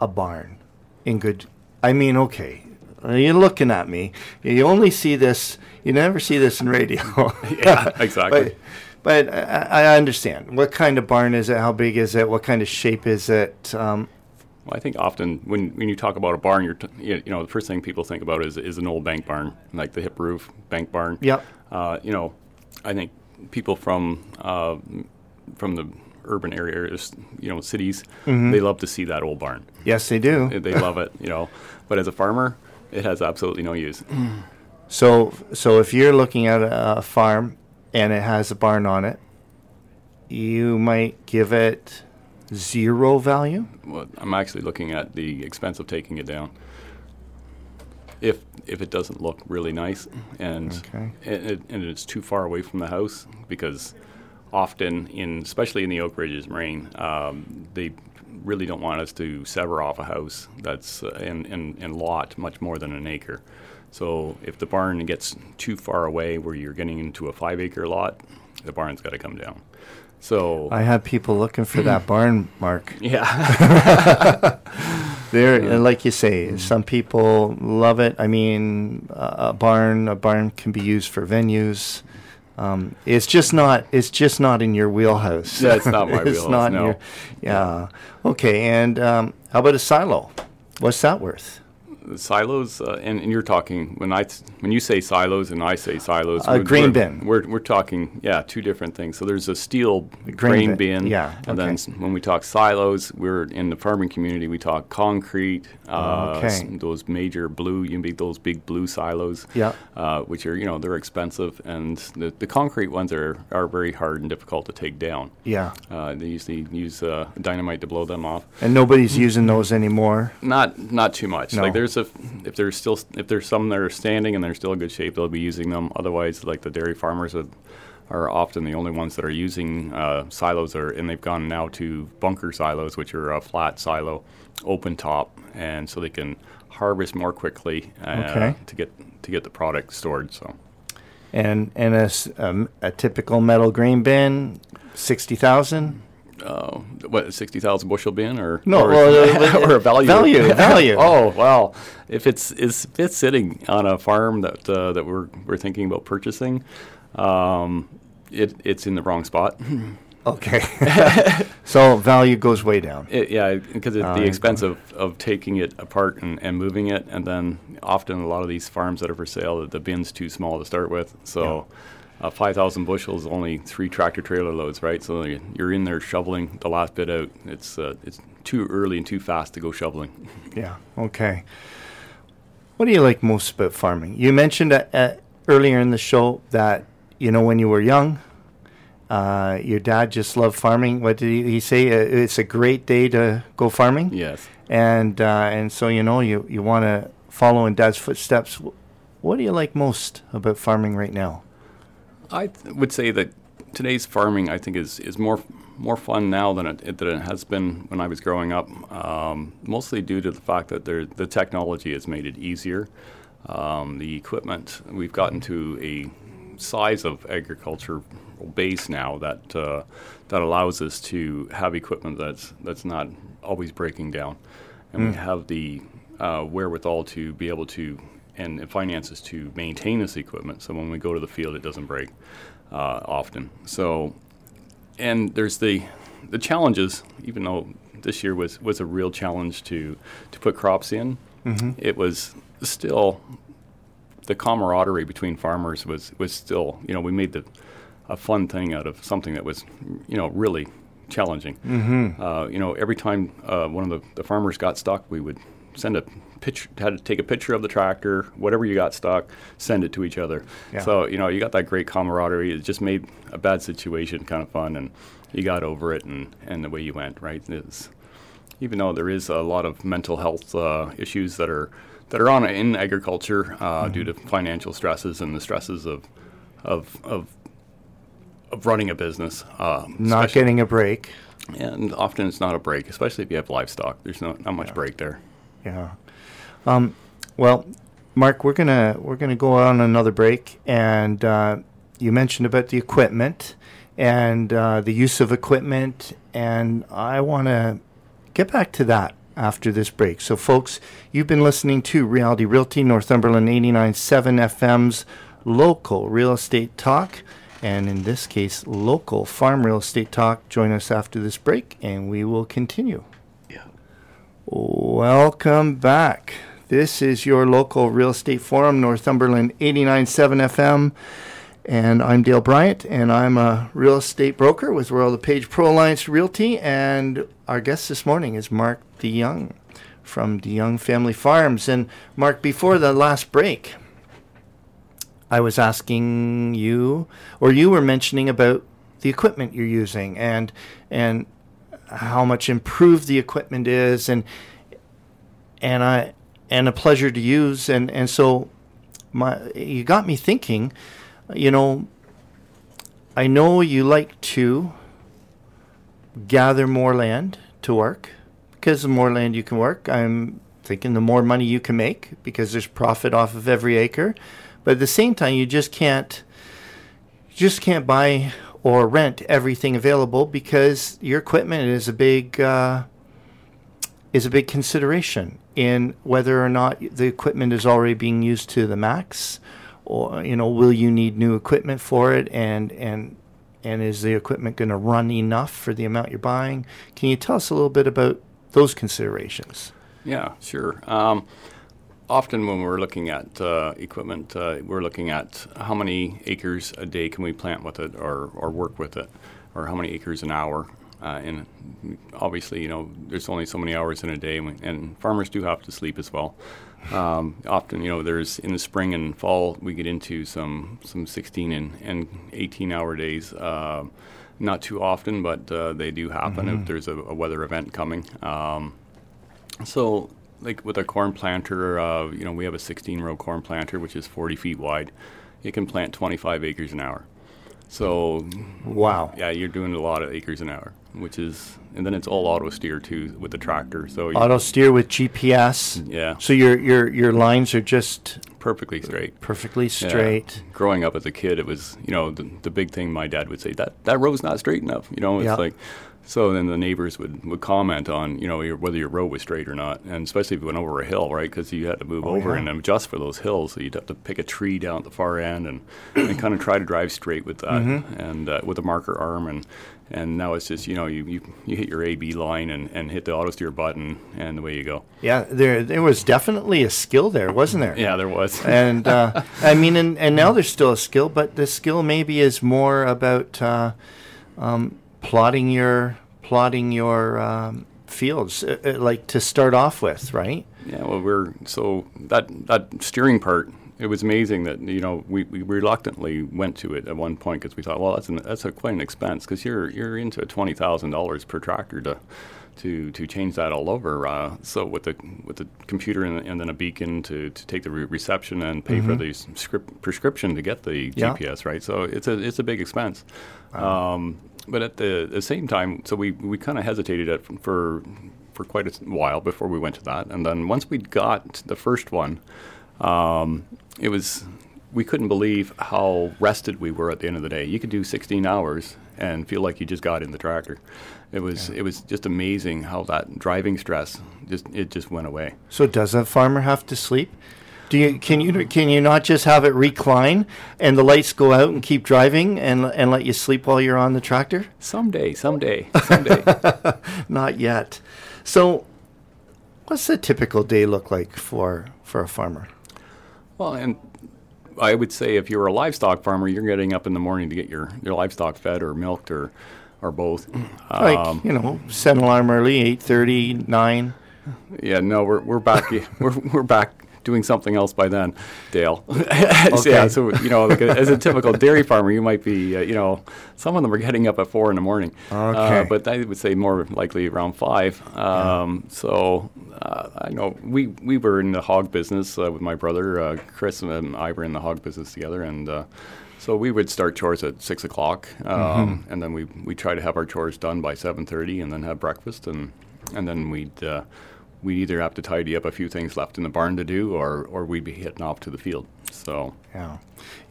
S3: a barn in good? I mean, okay, you're looking at me. You only see this. You never see this in radio.
S4: Yeah, exactly.
S3: but but I, I understand. What kind of barn is it? How big is it? What kind of shape is it? Um,
S4: Well, I think often when, when you talk about a barn, you're t- you you know the first thing people think about is is an old bank barn, like the hip roof bank barn.
S3: Yep.
S4: Uh, you know, I think people from uh, from the urban areas, you know, cities,
S3: Mm-hmm.
S4: they love to see that old barn.
S3: yes, they do.
S4: They love it, you know. But as a farmer, it has absolutely no use.
S3: So, so if you're looking at a, a farm and it has a barn on it, you might give it zero value.
S4: Well, I'm actually looking at the expense of taking it down. If if it doesn't look really nice and
S3: Okay.
S4: and, it, and it's too far away from the house, because often in especially in the Oak Ridges Moraine, um, they really don't want us to sever off a house that's uh, in, in, in lot much more than an acre. So if the barn gets too far away where you're getting into a five acre lot, the barn's got to come down. So
S3: I have people looking for that barn, Mark.
S4: yeah.
S3: There, and like you say, some people love it. I mean, uh, a barn, a barn can be used for venues. Um, it's just not. It's just not in your wheelhouse.
S4: Yeah, it's not my
S3: it's
S4: wheelhouse,
S3: Not in
S4: no.
S3: your, yeah. Okay. And um, how about a silo? What's that worth?
S4: Silos, uh, and, and you're talking when I when you say silos and I say silos,
S3: A
S4: we're-
S3: grain
S4: we're,
S3: bin.
S4: We're, we're talking yeah two different things. So there's a steel
S3: grain
S4: grain,
S3: bin,
S4: bin,
S3: yeah,
S4: and then
S3: okay.
S4: s- when we talk silos, we're in the farming community. We talk concrete, uh,
S3: Okay.
S4: those major blue, you big those big blue silos,
S3: Yeah.
S4: uh, which are you know they're expensive, and the, the concrete ones are are very hard and difficult to take down.
S3: Yeah.
S4: Uh, they usually use uh, dynamite to blow them off.
S3: And nobody's using those anymore.
S4: Not not too much.
S3: No.
S4: Like there's a if there's still if there's some that are standing and they're still in good shape, they'll be using them. Otherwise, like the dairy farmers are, are often the only ones that are using uh, silos, are, and they've gone now to bunker silos, which are a flat silo, open top, and so they can harvest more quickly uh,
S3: Okay.
S4: to get to get the product stored. So
S3: And and a, um, a typical metal grain bin, sixty thousand.
S4: Uh, what sixty thousand bushel bin or
S3: No,
S4: or,
S3: well, uh,
S4: or a value
S3: value, value.
S4: oh well, if it's is if it's sitting on a farm that uh, that we're we're thinking about purchasing, um, it it's in the wrong spot.
S3: Okay. so value goes way down.
S4: It, yeah, because
S3: Oh,
S4: the expense of, of taking it apart and, and moving it, and then often a lot of these farms that are for sale, the, the bin's too small to start with. So, uh, five thousand bushels, only three tractor trailer loads, right? So you- you're in there shoveling the last bit out. It's uh, it's too early and too fast to go shoveling.
S3: Yeah. Okay. What do you like most about farming? You mentioned uh, uh, earlier in the show that you know when you were young, uh, your dad just loved farming. What did he, he say? It's a great day to go farming.
S4: Yes.
S3: And uh, and so you know you you want to follow in dad's footsteps. What do you like most about farming right now?
S4: I th- would say that today's farming, I think, is, is more more fun now than it, it, than it has been when I was growing up. Um, mostly due to the fact that there, the technology has made it easier. Um, the equipment we've gotten to a size of agriculture base now that uh, that allows us to have equipment that's that's not always breaking down, and we have the uh, wherewithal to be able to and finances to maintain this equipment. So when we go to the field, it doesn't break uh, often. So and there's the the challenges. Even though this year was was a real challenge to to put crops in, it was still the camaraderie between farmers was was still you know we made the a fun thing out of something that was you know really challenging. Mm-hmm. Uh, you know every time uh, one of the, the farmers got stuck, we would send a picture had to take a picture of the tractor, whatever you got stuck, send it to each other.
S3: Yeah.
S4: So you know you got that great camaraderie. It just made a bad situation kind of fun, and you got over it, and and the way you went right is even though there is a lot of mental health uh, issues that are that are on in agriculture uh, due to financial stresses and the stresses of of of, of running a business. Um,
S3: Not getting a break.
S4: and often it's not a break, especially if you have livestock. There's not, not much break there.
S3: Yeah. Um, well, Mark, we're gonna we're gonna go on another break, and uh, you mentioned about the equipment and uh, the use of equipment, and I want to get back to that after this break. So, folks, you've been listening to Reality Realty, Northumberland 89.7 FM's local real estate talk, and in this case, local farm real estate talk. Join us after this break, and we will continue.
S4: Yeah.
S3: Welcome back. This is your local real estate forum, Northumberland 89.7 FM. And I'm Dale Bryant, and I'm a real estate broker with Royal LePage Pro Alliance Realty. And our guest this morning is Mark DeYoung from DeYoung Family Farms. And Mark, before the last break, I was asking you, or you were mentioning about the equipment you're using and and how much improved the equipment is, and and I and a pleasure to use. And and so my you got me thinking you know, I know you like to gather more land to work because the more land you can work, I'm thinking the more money you can make because there's profit off of every acre. But at the same time, you just can't you just can't buy or rent everything available because your equipment is a big uh, is a big consideration in whether or not the equipment is already being used to the max or you know will you need new equipment for it and and and is the equipment going to run enough for the amount you're buying? Can you tell us a little bit about those considerations?
S4: Yeah sure. Um, often when we're looking at uh, equipment uh, we're looking at how many acres a day can we plant with it or, or work with it or how many acres an hour uh, and obviously you know there's only so many hours in a day and, and farmers do have to sleep as well um, often, you know, there's in the spring and fall we get into some some 16 and, and 18 hour days. Uh, not too often, but uh, they do happen mm-hmm. if there's a, a, weather event coming. Um, so, like with a corn planter, uh, you know, we have a 16 row corn planter which is 40 feet wide. It can plant 25 acres an hour. So,
S3: wow.
S4: Yeah, you're doing a lot of acres an hour, which is, and then it's all auto steer too with the tractor. So
S3: auto steer with GPS.
S4: Yeah.
S3: So your your your lines are just
S4: perfectly straight.
S3: Perfectly straight.
S4: Yeah. Growing up as a kid, it was you know the, the big thing. My dad would say that that road's not straight enough. You know, it's yeah. like so then the neighbors would, would comment on, you know, your, whether your road was straight or not, and especially if you went over a hill, right? Because you had to move oh, over yeah. and adjust for those hills. So you'd have to pick a tree down at the far end and, and kind of try to drive straight with that mm-hmm. and uh, with a marker arm. And, and now it's just, you know, you, you, you hit your AB line and, and hit the auto steer button and away you go.
S3: Yeah, there there was definitely a skill there, wasn't there?
S4: Yeah, there was.
S3: and uh, I mean, and, and now there's still a skill, but the skill maybe is more about uh, um, plotting your plotting your um, fields, uh, uh, like to start off with, right?
S4: Yeah, well, we're so that that steering part. It was amazing that you know we, we reluctantly went to it at one point because we thought, well, that's an, that's a, quite an expense because you're you're into twenty thousand dollars per tractor to to to change that all over. Uh, so with the with the computer and, and, then a beacon to, to take the re- reception and pay mm-hmm. for the script prescription to get the yeah. GPS, right? So it's a it's a big expense. Wow. Um, but at the, the same time, so we, we kind of hesitated at, for for quite a while before we went to that, and then once we got the first one, um, it was we couldn't believe how rested we were at the end of the day. You could do 16 hours and feel like you just got in the tractor. It was yeah. it was just amazing how that driving stress just it just went away.
S3: So does a farmer have to sleep? Do you can you can you not just have it recline and the lights go out and keep driving and and let you sleep while you're on the tractor?
S4: Someday, someday, someday.
S3: not yet. So, what's a typical day look like for for a farmer?
S4: Well, and I would say if you're a livestock farmer, you're getting up in the morning to get your, your livestock fed or milked or or both.
S3: Like um, you know, set an alarm early, eight thirty, nine.
S4: Yeah, no, we're we're back. we're we're back doing something else by then, Dale. okay. yeah, so you know, like a, as a typical dairy farmer, you might be, uh, you know, some of them are getting up at four in the morning.
S3: Okay. Uh,
S4: but I would say more likely around five. Um, yeah. So uh, I know we we were in the hog business uh, with my brother uh, Chris and I were in the hog business together, and uh, so we would start chores at six o'clock, um, mm-hmm. and then we we try to have our chores done by seven thirty, and then have breakfast, and and then we'd uh, we'd either have to tidy up a few things left in the barn to do, or or we'd be heading off to the field. So
S3: yeah,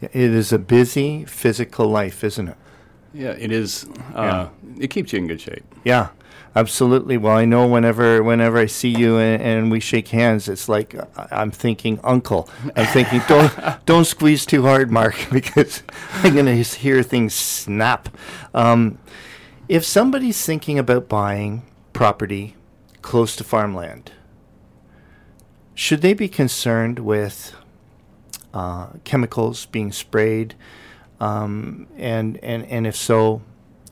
S3: it is a busy physical life, isn't it?
S4: Yeah, it is. Uh, It keeps you in good shape.
S3: Yeah, absolutely. Well, I know whenever whenever I see you and, and we shake hands, it's like uh, I'm thinking uncle. I'm thinking don't don't squeeze too hard, Mark, because I'm gonna hear things snap. Um, if somebody's thinking about buying property close to farmland, should they be concerned with uh, chemicals being sprayed? Um, and, and, and if so,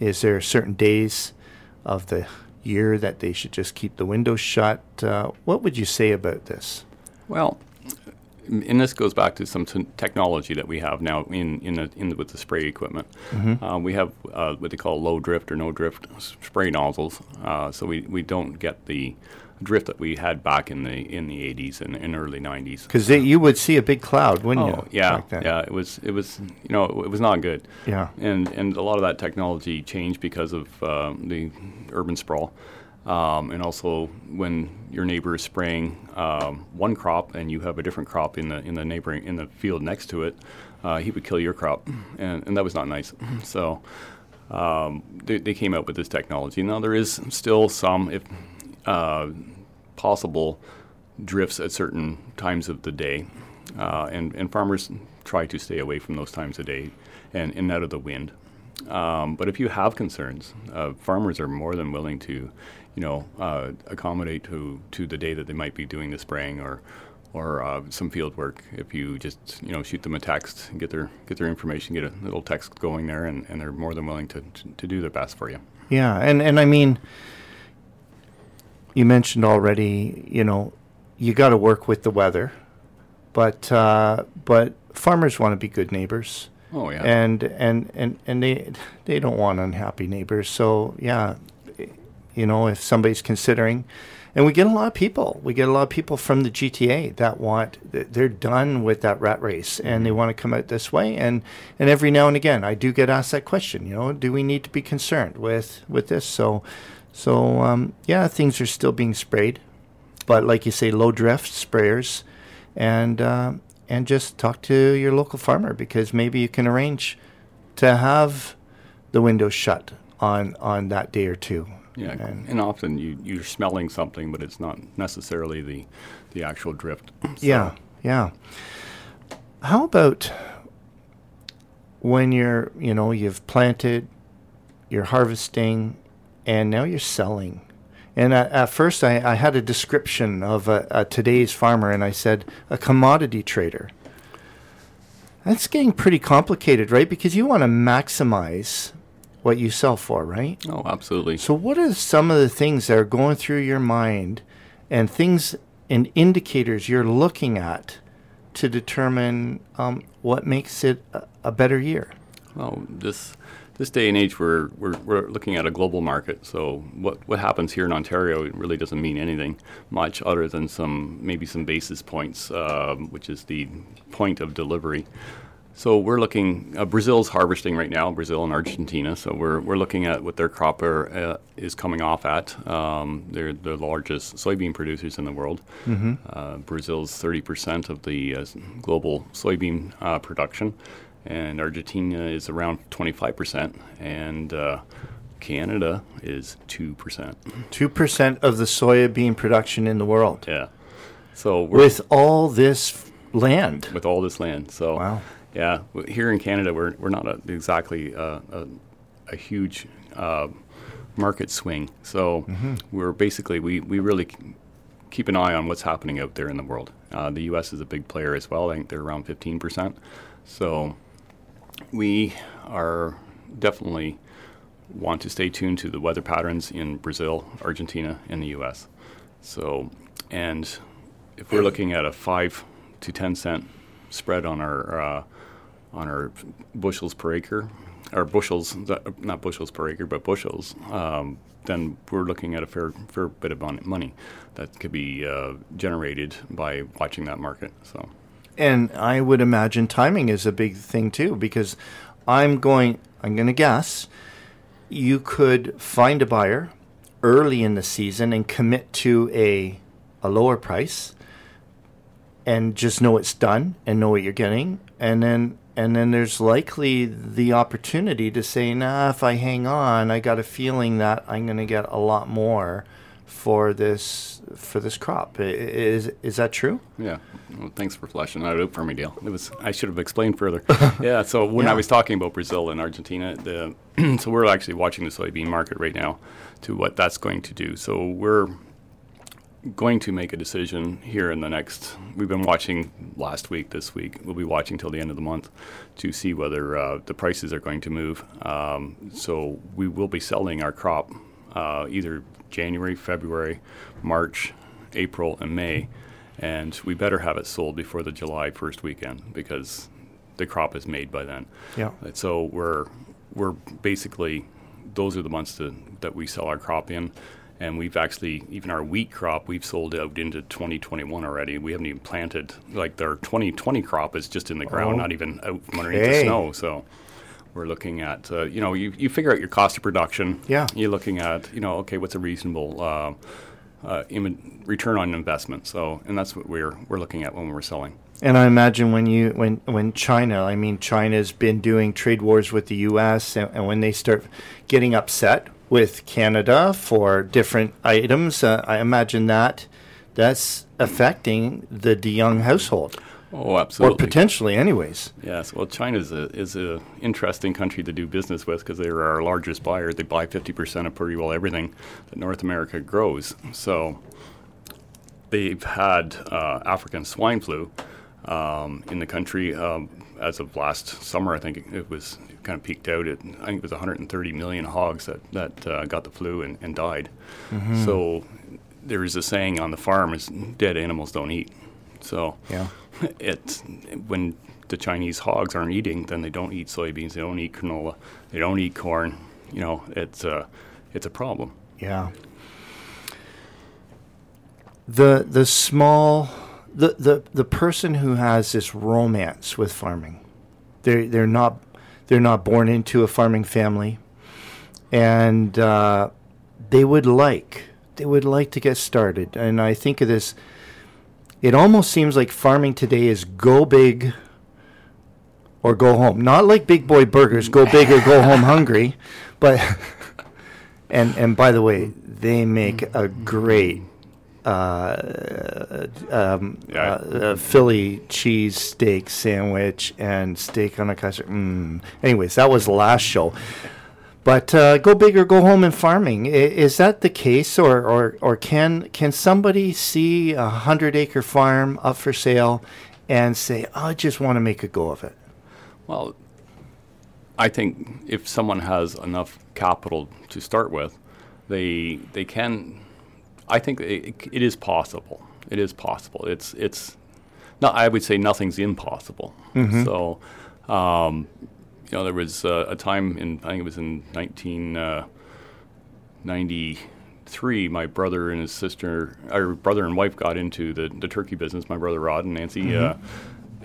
S3: is there certain days of the year that they should just keep the windows shut? Uh, what would you say about this?
S4: Well, and this goes back to some t- technology that we have now in in, the, in the, with the spray equipment. Uh, we have uh, what they call low drift or no drift spray nozzles, uh, so we, we don't get the drift that we had back in the in the 80s and, and early 90s.
S3: Because you would see a big cloud, wouldn't
S4: Oh
S3: you?
S4: yeah, yeah. It was it was you know it was not good.
S3: Yeah.
S4: And and a lot of that technology changed because of uh, the urban sprawl, um, and also when your neighbor is spraying um, one crop and you have a different crop in the in the neighboring in the field next to it, uh, he would kill your crop, and and that was not nice. So. Um, they, they came out with this technology. Now there is still some, if uh, possible, drifts at certain times of the day, uh, and and farmers try to stay away from those times of day, and, and out of the wind. Um, but if you have concerns, uh, farmers are more than willing to, you know, uh, accommodate to to the day that they might be doing the spraying or or uh, some field work. If you just you know shoot them a text and get their get their information, get a little text going there, and, and they're more than willing to, to, to do their best for you.
S3: Yeah, and and I mean, you mentioned already, you know, you got to work with the weather, but uh, but farmers want to be good neighbors.
S4: Oh yeah.
S3: and and and and they they don't want unhappy neighbors. So yeah, you know, if somebody's considering, and we get a lot of people, we get a lot of people from the GTA that want they're done with that rat race and they want to come out this way. And and every now and again, I do get asked that question. You know, do we need to be concerned with with this? So so um, yeah, things are still being sprayed, but like you say, low drift sprayers, and uh, and just talk to your local farmer because maybe you can arrange to have the windows shut on on that day or two.
S4: Yeah,
S3: And-
S4: and, often you, you're smelling something, but it's not necessarily the, the actual drift. So-
S3: Yeah, yeah. How about when you're, you know, you've planted, you're harvesting, and now you're selling? And at, at first, I, I had a description of a, a today's farmer, and I said a commodity trader. That's getting pretty complicated, right? Because you want to maximize what you sell for, right?
S4: Oh, absolutely.
S3: So, what are some of the things that are going through your mind and things and indicators you're looking at to determine um, what makes it a, a better year?
S4: Well, this this day and age, we're, we're we're looking at a global market. So what what happens here in Ontario it really doesn't mean anything much other than some maybe some basis points, um, which is the point of delivery. So we're looking. Uh, Brazil's harvesting right now. Brazil and Argentina. So we're we're looking at what their crop are, uh, is coming off at. Um, they're the largest soybean producers in the world. Uh, Brazil's 30% of the uh, global soybean uh, production, and Argentina is around 25%, and uh, Canada is 2%.
S3: 2% of the soybean production in the world
S4: Yeah. So we're
S3: with all this land.
S4: with all this land. So
S3: Wow.
S4: Yeah, here in Canada, we're we're not a, exactly uh, a, a huge uh, market swing. So we're basically we we really keep an eye on what's happening out there in the world. Uh, the U.S. is a big player as well. I think they're around 15 percent. So we are definitely want to stay tuned to the weather patterns in Brazil, Argentina, and the U.S. So, and if we're looking at a five to ten cent spread on our uh, on our bushels per acre, or bushels, not bushels per acre, but bushels, um, then we're looking at a fair fair bit of money that could be uh, generated by watching that market. So.
S3: And I would imagine timing is a big thing too, because I'm going, I'm going to guess you could find a buyer early in the season and commit to a, a lower price and just know it's done and know what you're getting. And then and then there's likely the opportunity to say, nah, if I hang on, I got a feeling that I'm going to get a lot more for this for this crop. Is is that true?
S4: Yeah. Well, thanks for fleshing that out for me, Dale. It was I should have explained further. yeah. So when
S3: Yeah.
S4: I was talking about Brazil and Argentina, the so we're actually watching the soybean market right now to what that's going to do. So we're going to make a decision here in the next. We've been watching last week, this week. We'll be watching till the end of the month to see whether uh, the prices are going to move. Um, so we will be selling our crop uh, either January, February, March, April, and May, and we better have it sold before the July first weekend because the crop is made by then.
S3: Yeah.
S4: And So we're we're basically those are the months to, that we sell our crop in, and we've actually even our wheat crop we've sold out into 2021 already. We haven't even planted like our 2020 crop is just in the ground,
S3: Oh.
S4: not even out from underneath the snow. So we're looking at uh, you know you, you figure out your cost of production.
S3: Yeah.
S4: You're looking at you know okay what's a reasonable. Uh, uh, im- return on investment. So, and that's what we're we're looking at when we're selling.
S3: And I imagine when you when when China, I mean, China's been doing trade wars with the U.S. and, and when they start getting upset with Canada for different items, uh, I imagine that that's affecting the DeYoung household,
S4: Oh, absolutely.
S3: or potentially, anyways.
S4: Yes, well, China is a is a interesting country to do business with because they're our largest buyer. They buy fifty percent of pretty well everything that North America grows. So they've had uh, African swine flu um, in the country um, as of last summer. I think it, it was it kind of peaked out at I think it was 130 million hogs that that uh, got the flu and, and died. So there is a saying on the farm: "Is dead animals don't eat." So
S3: Yeah.
S4: it's when the Chinese hogs aren't eating, then they don't eat soybeans, they don't eat canola, they don't eat corn. You know, it's a it's a problem.
S3: Yeah. The the small the, the the person who has this romance with farming. They're they're not they're not born into a farming family. And uh, they would like they would like to get started. And I think of this it almost seems like farming today is go big or go home. Not like big boy burgers, go big or go home hungry, but and and by the way, they make a great uh, um,
S4: Yeah.
S3: uh, uh, Philly cheese steak sandwich and steak on a custard. Mm. Anyways, that was the last show. But uh, go big or go home in farming. I, is that the case, or, or, or can can somebody see a hundred acre farm up for sale and say, oh, "I just want to make a go of it"?
S4: Well, I think if someone has enough capital to start with, they they can. I think it, it is possible. It is possible. It's it's. No, I would say nothing's impossible. So, um, you know, there was uh, a time in I think it was in 1993. My brother and his sister, our brother and wife, got into the, the turkey business. My brother Rod and Nancy. Uh,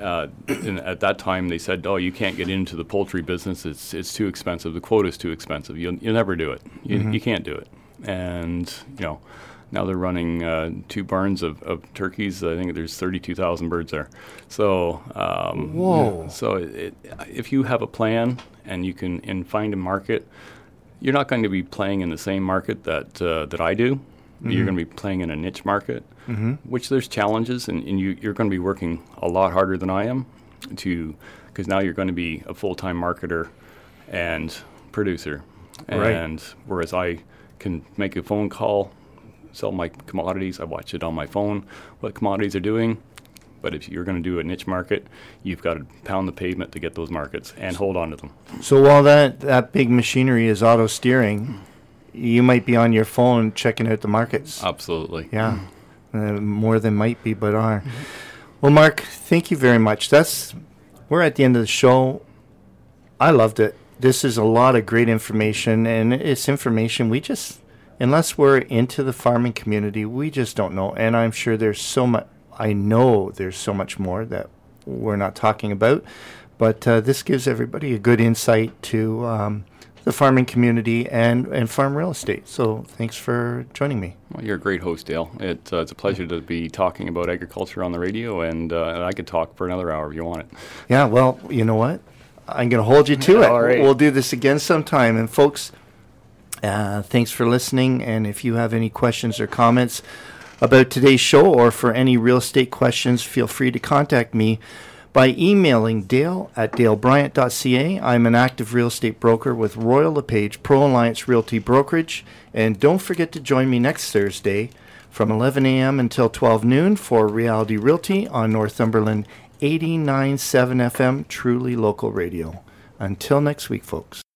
S4: uh, and at that time, they said, "Oh, you can't get into the poultry business. It's it's too expensive. The quota's too expensive. You'll you'll never do it. You, you can't do it." And you know, now they're running uh, two barns of, of turkeys. I think there's 32,000 birds there. So um,
S3: Whoa.
S4: So it, it, if you have a plan and you can and find a market, you're not going to be playing in the same market that uh, that I do. You're going to be playing in a niche market, which there's challenges, and, and you, you're going to be working a lot harder than I am to because now you're going to be a full time marketer and producer,
S3: Right.
S4: and whereas I can make a phone call, sell my commodities, I watch it on my phone what commodities are doing. But if you're going to do a niche market, you've got to pound the pavement to get those markets and hold on to them.
S3: So while that that big machinery is auto steering, you might be on your phone checking out the markets.
S4: Absolutely.
S3: Yeah, uh, more than might be, but are. Well, Mark, thank you very much. That's we're at the end of the show. I loved it. This is a lot of great information, and it's information we just, unless we're into the farming community, we just don't know. And I'm sure there's so much. I know there's so much more that we're not talking about, but uh, this gives everybody a good insight to um, the farming community and, and farm real estate. So thanks for joining me.
S4: Well, you're a great host, Dale. It, uh, it's a pleasure to be talking about agriculture on the radio, and, uh, I could talk for another hour if you want it.
S3: Yeah, well, you know what? I'm going to hold you to it.
S4: Right.
S3: We'll do this again sometime. And folks, uh, thanks for listening. And if you have any questions or comments about today's show or for any real estate questions, feel free to contact me by emailing dale at dalebryant.ca. I'm an active real estate broker with Royal LePage Pro Alliance Realty Brokerage. And don't forget to join me next Thursday from 11 a.m. until 12 noon for Reality Realty on Northumberland 89.7 FM, truly local radio. Until next week, folks.